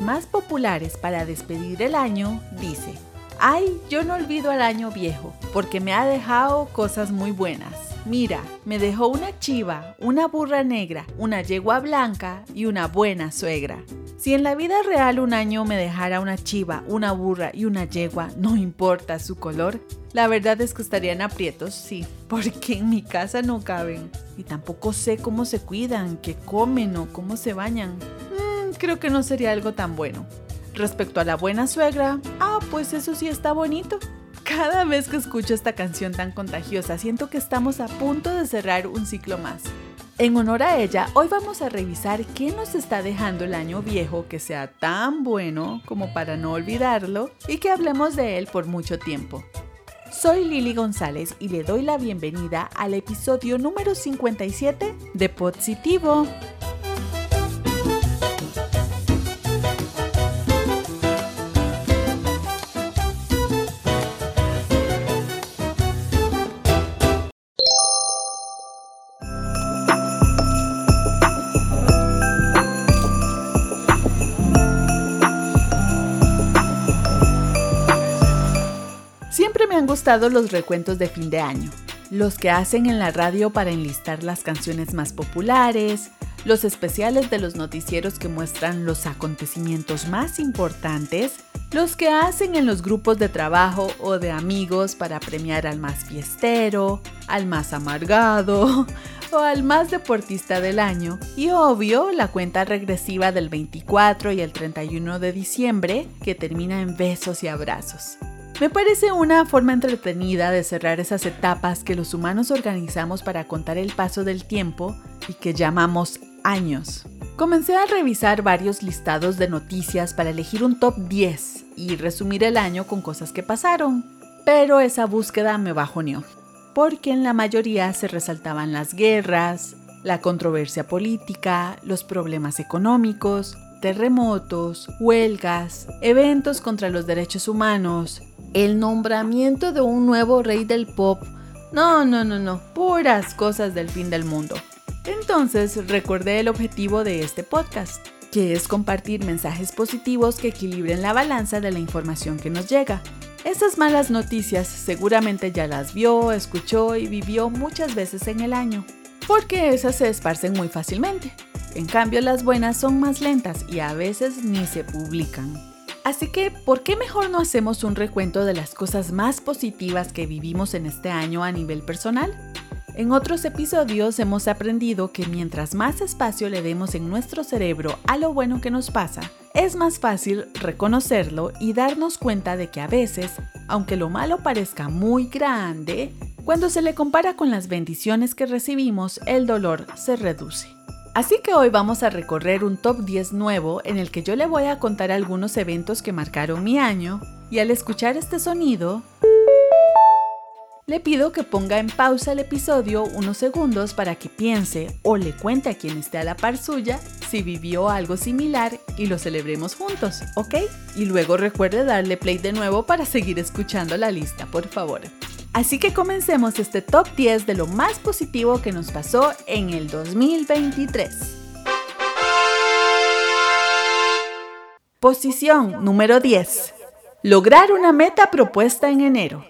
más populares para despedir el año, dice, Ay, yo no olvido al año viejo, porque me ha dejado cosas muy buenas. Mira, me dejó una chiva, una burra negra, una yegua blanca y una buena suegra. Si en la vida real un año me dejara una chiva, una burra y una yegua, no importa su color, la verdad es que estarían aprietos, sí, porque en mi casa no caben. Y tampoco sé cómo se cuidan, qué comen o cómo se bañan. Creo que no sería algo tan bueno. Respecto a la buena suegra, ah, pues eso sí está bonito. Cada vez que escucho esta canción tan contagiosa, siento que estamos a punto de cerrar un ciclo más. En honor a ella, hoy vamos a revisar qué nos está dejando el año viejo que sea tan bueno como para no olvidarlo y que hablemos de él por mucho tiempo. Soy Lili González y le doy la bienvenida al episodio número 57 de Positivo. Me han gustado los recuentos de fin de año, los que hacen en la radio para enlistar las canciones más populares, los especiales de los noticieros que muestran los acontecimientos más importantes, los que hacen en los grupos de trabajo o de amigos para premiar al más fiestero, al más amargado o al más deportista del año y obvio la cuenta regresiva del 24 y el 31 de diciembre que termina en besos y abrazos. Me parece una forma entretenida de cerrar esas etapas que los humanos organizamos para contar el paso del tiempo y que llamamos años. Comencé a revisar varios listados de noticias para elegir un top 10 y resumir el año con cosas que pasaron, pero esa búsqueda me bajoneó, porque en la mayoría se resaltaban las guerras, la controversia política, los problemas económicos, terremotos, huelgas, eventos contra los derechos humanos, el nombramiento de un nuevo rey del pop. No, no, no, no, puras cosas del fin del mundo. Entonces recordé el objetivo de este podcast, que es compartir mensajes positivos que equilibren la balanza de la información que nos llega. Esas malas noticias seguramente ya las vio, escuchó y vivió muchas veces en el año, porque esas se esparcen muy fácilmente. En cambio las buenas son más lentas y a veces ni se publican. Así que, ¿por qué mejor no hacemos un recuento de las cosas más positivas que vivimos en este año a nivel personal? En otros episodios hemos aprendido que mientras más espacio le demos en nuestro cerebro a lo bueno que nos pasa, es más fácil reconocerlo y darnos cuenta de que a veces, aunque lo malo parezca muy grande, cuando se le compara con las bendiciones que recibimos, el dolor se reduce. Así que hoy vamos a recorrer un top 10 nuevo en el que yo le voy a contar algunos eventos que marcaron mi año y al escuchar este sonido, le pido que ponga en pausa el episodio unos segundos para que piense o le cuente a quien esté a la par suya si vivió algo similar y lo celebremos juntos, ¿ok? Y luego recuerde darle play de nuevo para seguir escuchando la lista, por favor. Así que comencemos este top 10 de lo más positivo que nos pasó en el 2023. Posición número 10. Lograr una meta propuesta en enero.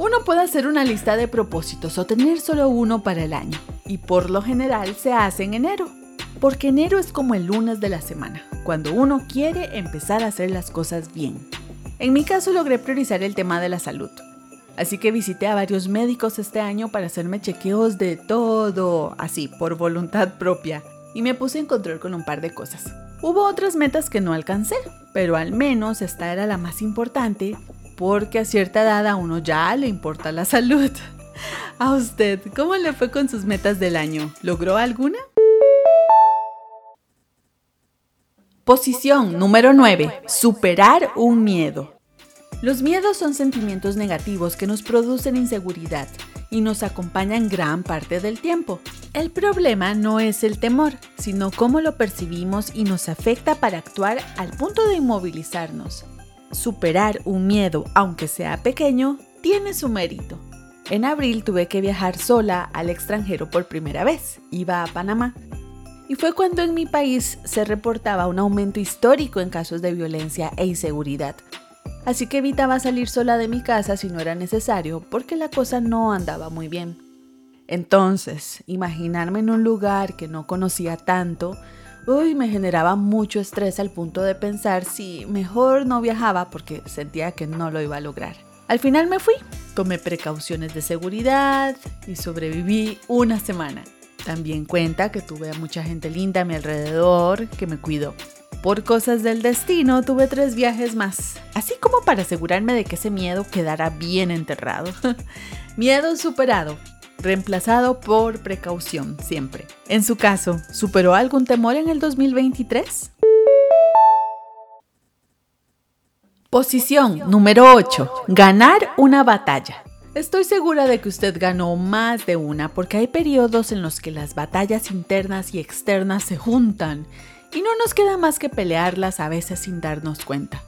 Uno puede hacer una lista de propósitos o tener solo uno para el año, y por lo general se hace en enero, porque enero es como el lunes de la semana, cuando uno quiere empezar a hacer las cosas bien. En mi caso logré priorizar el tema de la salud, Así que visité a varios médicos este año para hacerme chequeos de todo, así, por voluntad propia, y me puse en control con un par de cosas. Hubo otras metas que no alcancé, pero al menos esta era la más importante, porque a cierta edad a uno ya le importa la salud. A usted, ¿cómo le fue con sus metas del año? ¿Logró alguna? Posición número 9. Superar un miedo. Los miedos son sentimientos negativos que nos producen inseguridad y nos acompañan gran parte del tiempo. El problema no es el temor, sino cómo lo percibimos y nos afecta para actuar al punto de inmovilizarnos. Superar un miedo, aunque sea pequeño, tiene su mérito. En abril tuve que viajar sola al extranjero por primera vez. Iba a Panamá. Y fue cuando en mi país se reportaba un aumento histórico en casos de violencia e inseguridad. Así que evitaba salir sola de mi casa si no era necesario porque la cosa no andaba muy bien. Entonces, imaginarme en un lugar que no conocía tanto, uy, me generaba mucho estrés al punto de pensar si mejor no viajaba porque sentía que no lo iba a lograr. Al final me fui, tomé precauciones de seguridad y sobreviví una semana. También cuenta que tuve a mucha gente linda a mi alrededor que me cuidó. Por cosas del destino tuve tres viajes más, así como para asegurarme de que ese miedo quedara bien enterrado. miedo superado, reemplazado por precaución siempre. En su caso, ¿superó algún temor en el 2023? Posición número 8. Ganar una batalla. Estoy segura de que usted ganó más de una porque hay periodos en los que las batallas internas y externas se juntan y no nos queda más que pelearlas a veces sin darnos cuenta.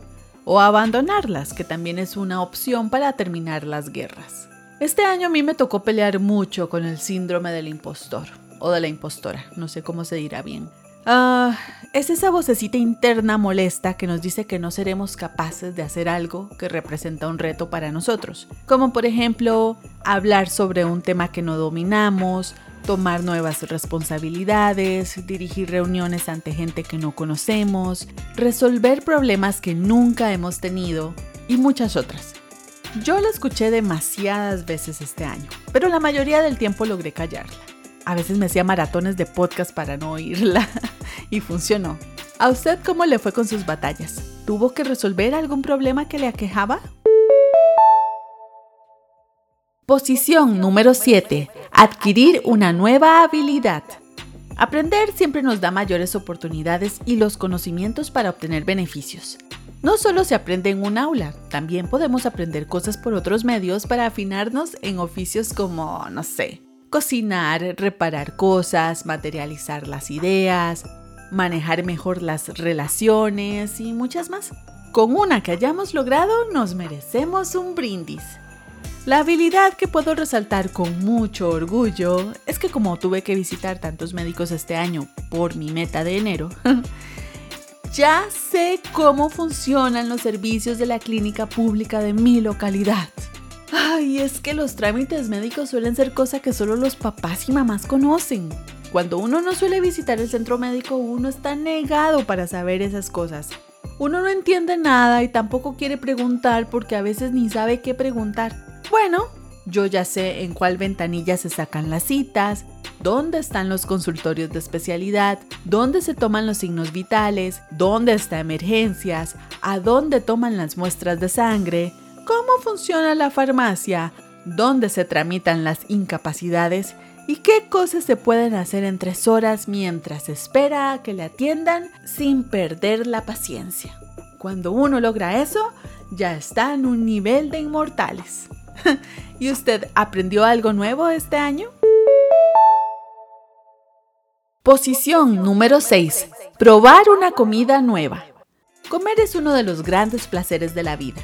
O abandonarlas, que también es una opción para terminar las guerras. Este año a mí me tocó pelear mucho con el síndrome del impostor, o de la impostora, no sé cómo se dirá bien. Ah, es esa vocecita interna molesta que nos dice que no seremos capaces de hacer algo que representa un reto para nosotros, como por ejemplo hablar sobre un tema que no dominamos, tomar nuevas responsabilidades, dirigir reuniones ante gente que no conocemos, resolver problemas que nunca hemos tenido y muchas otras. Yo la escuché demasiadas veces este año, pero la mayoría del tiempo logré callarla. A veces me hacía maratones de podcast para no oírla y funcionó. ¿A usted cómo le fue con sus batallas? ¿Tuvo que resolver algún problema que le aquejaba? Posición número 7. Adquirir una nueva habilidad. Aprender siempre nos da mayores oportunidades y los conocimientos para obtener beneficios. No solo se aprende en un aula, también podemos aprender cosas por otros medios para afinarnos en oficios como, no sé, cocinar, reparar cosas, materializar las ideas, manejar mejor las relaciones y muchas más. Con una que hayamos logrado nos merecemos un brindis. La habilidad que puedo resaltar con mucho orgullo es que como tuve que visitar tantos médicos este año por mi meta de enero, ya sé cómo funcionan los servicios de la clínica pública de mi localidad. Ay, es que los trámites médicos suelen ser cosa que solo los papás y mamás conocen. Cuando uno no suele visitar el centro médico, uno está negado para saber esas cosas. Uno no entiende nada y tampoco quiere preguntar porque a veces ni sabe qué preguntar. Bueno, yo ya sé en cuál ventanilla se sacan las citas, dónde están los consultorios de especialidad, dónde se toman los signos vitales, dónde está emergencias, a dónde toman las muestras de sangre, cómo funciona la farmacia, dónde se tramitan las incapacidades y qué cosas se pueden hacer en tres horas mientras espera a que le atiendan sin perder la paciencia. Cuando uno logra eso, ya está en un nivel de inmortales. ¿Y usted aprendió algo nuevo este año? Posición número 6. Probar una comida nueva. Comer es uno de los grandes placeres de la vida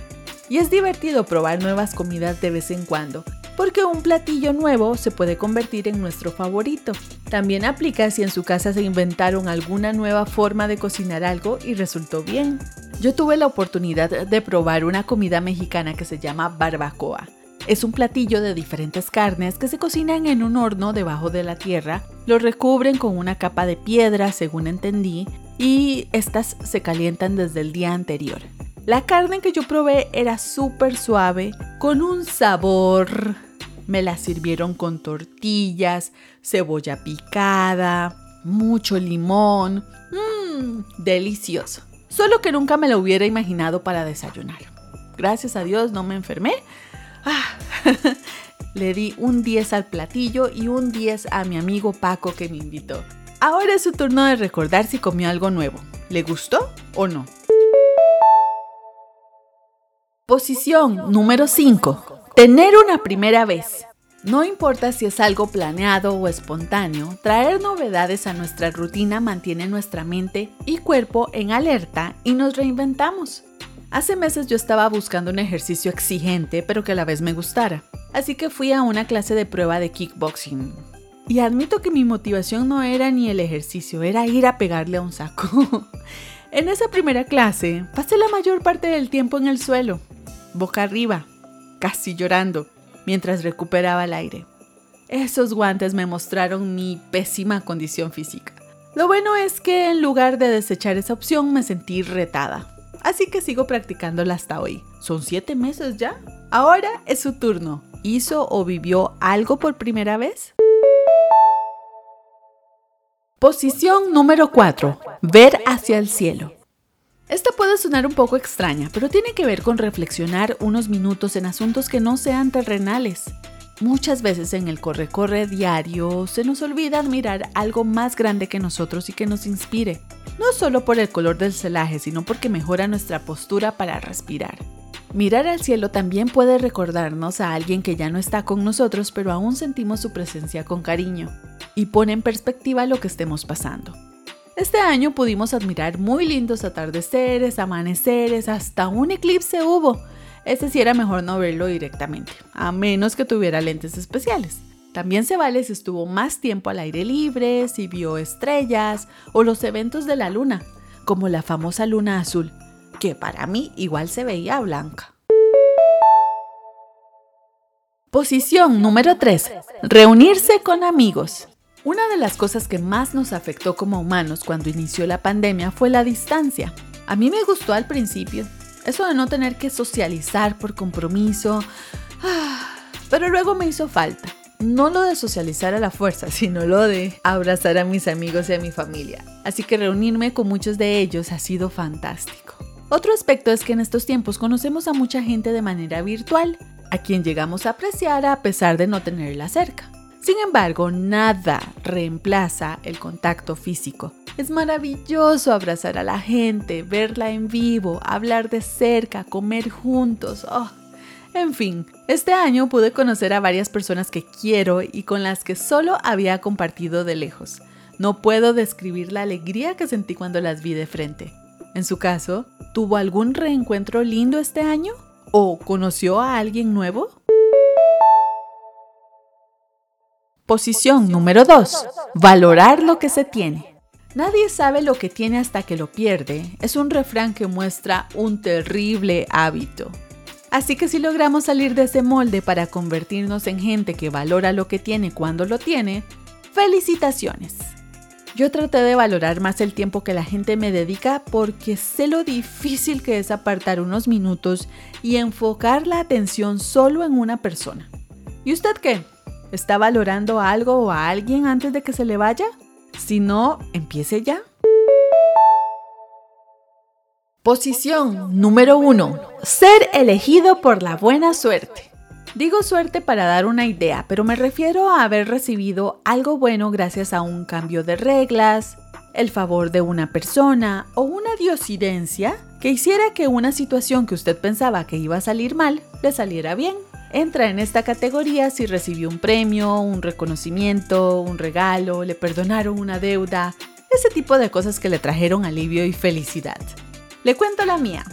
y es divertido probar nuevas comidas de vez en cuando, porque un platillo nuevo se puede convertir en nuestro favorito. También aplica si en su casa se inventaron alguna nueva forma de cocinar algo y resultó bien. Yo tuve la oportunidad de probar una comida mexicana que se llama barbacoa. Es un platillo de diferentes carnes que se cocinan en un horno debajo de la tierra, lo recubren con una capa de piedra, según entendí, y estas se calientan desde el día anterior. La carne que yo probé era súper suave, con un sabor. Me la sirvieron con tortillas, cebolla picada, mucho limón. Mmm, delicioso. Solo que nunca me lo hubiera imaginado para desayunar. Gracias a Dios no me enfermé. Ah, le di un 10 al platillo y un 10 a mi amigo Paco que me invitó. Ahora es su turno de recordar si comió algo nuevo. ¿Le gustó o no? Posición número 5. Tener una primera vez. No importa si es algo planeado o espontáneo, traer novedades a nuestra rutina mantiene nuestra mente y cuerpo en alerta y nos reinventamos. Hace meses yo estaba buscando un ejercicio exigente pero que a la vez me gustara, así que fui a una clase de prueba de kickboxing. Y admito que mi motivación no era ni el ejercicio, era ir a pegarle a un saco. en esa primera clase pasé la mayor parte del tiempo en el suelo, boca arriba, casi llorando, mientras recuperaba el aire. Esos guantes me mostraron mi pésima condición física. Lo bueno es que en lugar de desechar esa opción me sentí retada. Así que sigo practicándola hasta hoy. Son siete meses ya. Ahora es su turno. ¿Hizo o vivió algo por primera vez? Posición número 4. Ver hacia el cielo. Esta puede sonar un poco extraña, pero tiene que ver con reflexionar unos minutos en asuntos que no sean terrenales. Muchas veces en el corre-corre diario se nos olvida admirar algo más grande que nosotros y que nos inspire, no solo por el color del celaje, sino porque mejora nuestra postura para respirar. Mirar al cielo también puede recordarnos a alguien que ya no está con nosotros, pero aún sentimos su presencia con cariño, y pone en perspectiva lo que estemos pasando. Este año pudimos admirar muy lindos atardeceres, amaneceres, hasta un eclipse hubo, ese sí era mejor no verlo directamente, a menos que tuviera lentes especiales. También se vale si estuvo más tiempo al aire libre, si vio estrellas o los eventos de la luna, como la famosa luna azul, que para mí igual se veía blanca. Posición número 3. Reunirse con amigos. Una de las cosas que más nos afectó como humanos cuando inició la pandemia fue la distancia. A mí me gustó al principio, eso de no tener que socializar por compromiso. Ah, pero luego me hizo falta. No lo de socializar a la fuerza, sino lo de abrazar a mis amigos y a mi familia. Así que reunirme con muchos de ellos ha sido fantástico. Otro aspecto es que en estos tiempos conocemos a mucha gente de manera virtual, a quien llegamos a apreciar a pesar de no tenerla cerca. Sin embargo, nada reemplaza el contacto físico. Es maravilloso abrazar a la gente, verla en vivo, hablar de cerca, comer juntos. Oh. En fin, este año pude conocer a varias personas que quiero y con las que solo había compartido de lejos. No puedo describir la alegría que sentí cuando las vi de frente. En su caso, ¿tuvo algún reencuentro lindo este año? ¿O conoció a alguien nuevo? Posición número 2. Valorar lo que se tiene. Nadie sabe lo que tiene hasta que lo pierde. Es un refrán que muestra un terrible hábito. Así que si logramos salir de ese molde para convertirnos en gente que valora lo que tiene cuando lo tiene, felicitaciones. Yo traté de valorar más el tiempo que la gente me dedica porque sé lo difícil que es apartar unos minutos y enfocar la atención solo en una persona. ¿Y usted qué? ¿Está valorando algo o a alguien antes de que se le vaya? Si no, empiece ya. Posición número 1. Ser elegido por la buena suerte. Digo suerte para dar una idea, pero me refiero a haber recibido algo bueno gracias a un cambio de reglas, el favor de una persona o una diosidencia que hiciera que una situación que usted pensaba que iba a salir mal le saliera bien entra en esta categoría si recibió un premio, un reconocimiento, un regalo, le perdonaron una deuda, ese tipo de cosas que le trajeron alivio y felicidad. Le cuento la mía.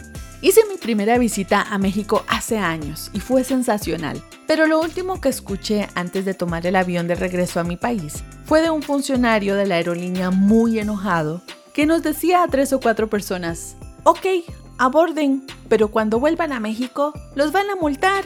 Hice mi primera visita a México hace años y fue sensacional, pero lo último que escuché antes de tomar el avión de regreso a mi país fue de un funcionario de la aerolínea muy enojado que nos decía a tres o cuatro personas, ok, aborden, pero cuando vuelvan a México los van a multar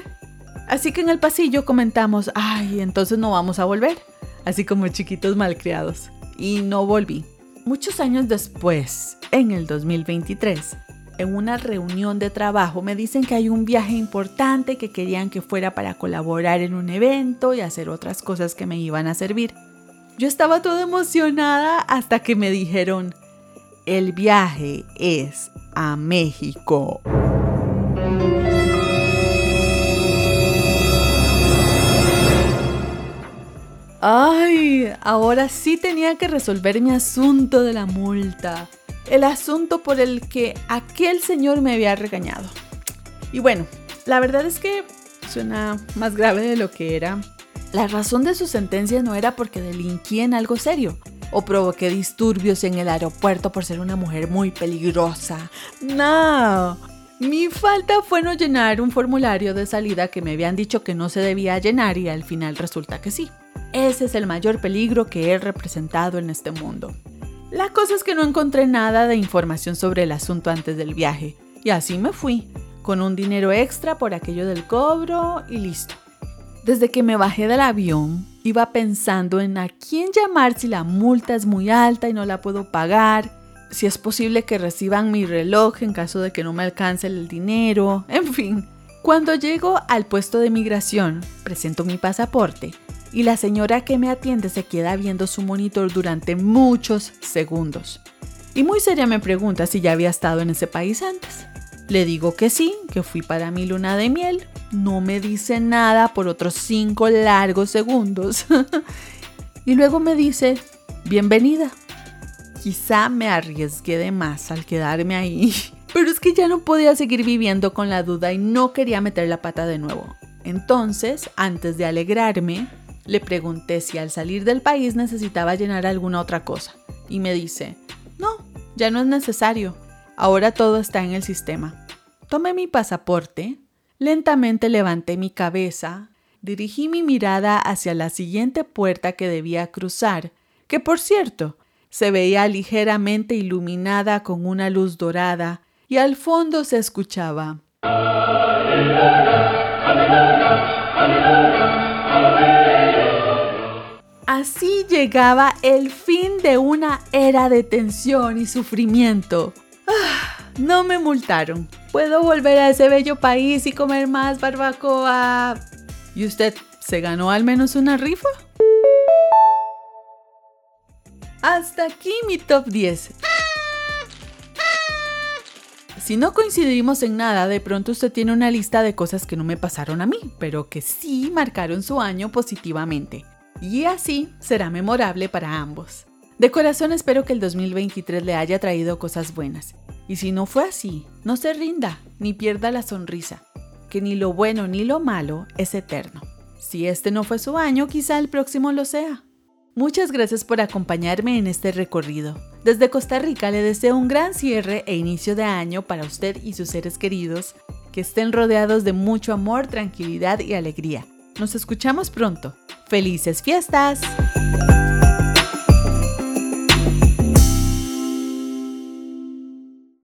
Así que en el pasillo comentamos, ay, entonces no vamos a volver, así como chiquitos malcriados. Y no volví. Muchos años después, en el 2023, en una reunión de trabajo me dicen que hay un viaje importante que querían que fuera para colaborar en un evento y hacer otras cosas que me iban a servir. Yo estaba toda emocionada hasta que me dijeron, el viaje es a México. Ay, ahora sí tenía que resolver mi asunto de la multa. El asunto por el que aquel señor me había regañado. Y bueno, la verdad es que suena más grave de lo que era. La razón de su sentencia no era porque delinquí en algo serio o provoqué disturbios en el aeropuerto por ser una mujer muy peligrosa. No, mi falta fue no llenar un formulario de salida que me habían dicho que no se debía llenar y al final resulta que sí. Ese es el mayor peligro que he representado en este mundo. La cosa es que no encontré nada de información sobre el asunto antes del viaje, y así me fui, con un dinero extra por aquello del cobro y listo. Desde que me bajé del avión, iba pensando en a quién llamar si la multa es muy alta y no la puedo pagar, si es posible que reciban mi reloj en caso de que no me alcance el dinero, en fin. Cuando llego al puesto de migración, presento mi pasaporte y la señora que me atiende se queda viendo su monitor durante muchos segundos. Y muy seria me pregunta si ya había estado en ese país antes. Le digo que sí, que fui para mi luna de miel. No me dice nada por otros cinco largos segundos. y luego me dice, bienvenida. Quizá me arriesgué de más al quedarme ahí, pero es que ya no podía seguir viviendo con la duda y no quería meter la pata de nuevo. Entonces, antes de alegrarme, le pregunté si al salir del país necesitaba llenar alguna otra cosa. Y me dice, no, ya no es necesario. Ahora todo está en el sistema. Tomé mi pasaporte, lentamente levanté mi cabeza, dirigí mi mirada hacia la siguiente puerta que debía cruzar, que por cierto, se veía ligeramente iluminada con una luz dorada y al fondo se escuchaba. Así llegaba el fin de una era de tensión y sufrimiento. Ah, no me multaron. Puedo volver a ese bello país y comer más barbacoa. ¿Y usted se ganó al menos una rifa? Hasta aquí mi top 10. Si no coincidimos en nada, de pronto usted tiene una lista de cosas que no me pasaron a mí, pero que sí marcaron su año positivamente. Y así será memorable para ambos. De corazón espero que el 2023 le haya traído cosas buenas. Y si no fue así, no se rinda ni pierda la sonrisa, que ni lo bueno ni lo malo es eterno. Si este no fue su año, quizá el próximo lo sea. Muchas gracias por acompañarme en este recorrido. Desde Costa Rica le deseo un gran cierre e inicio de año para usted y sus seres queridos, que estén rodeados de mucho amor, tranquilidad y alegría. Nos escuchamos pronto. ¡Felices fiestas!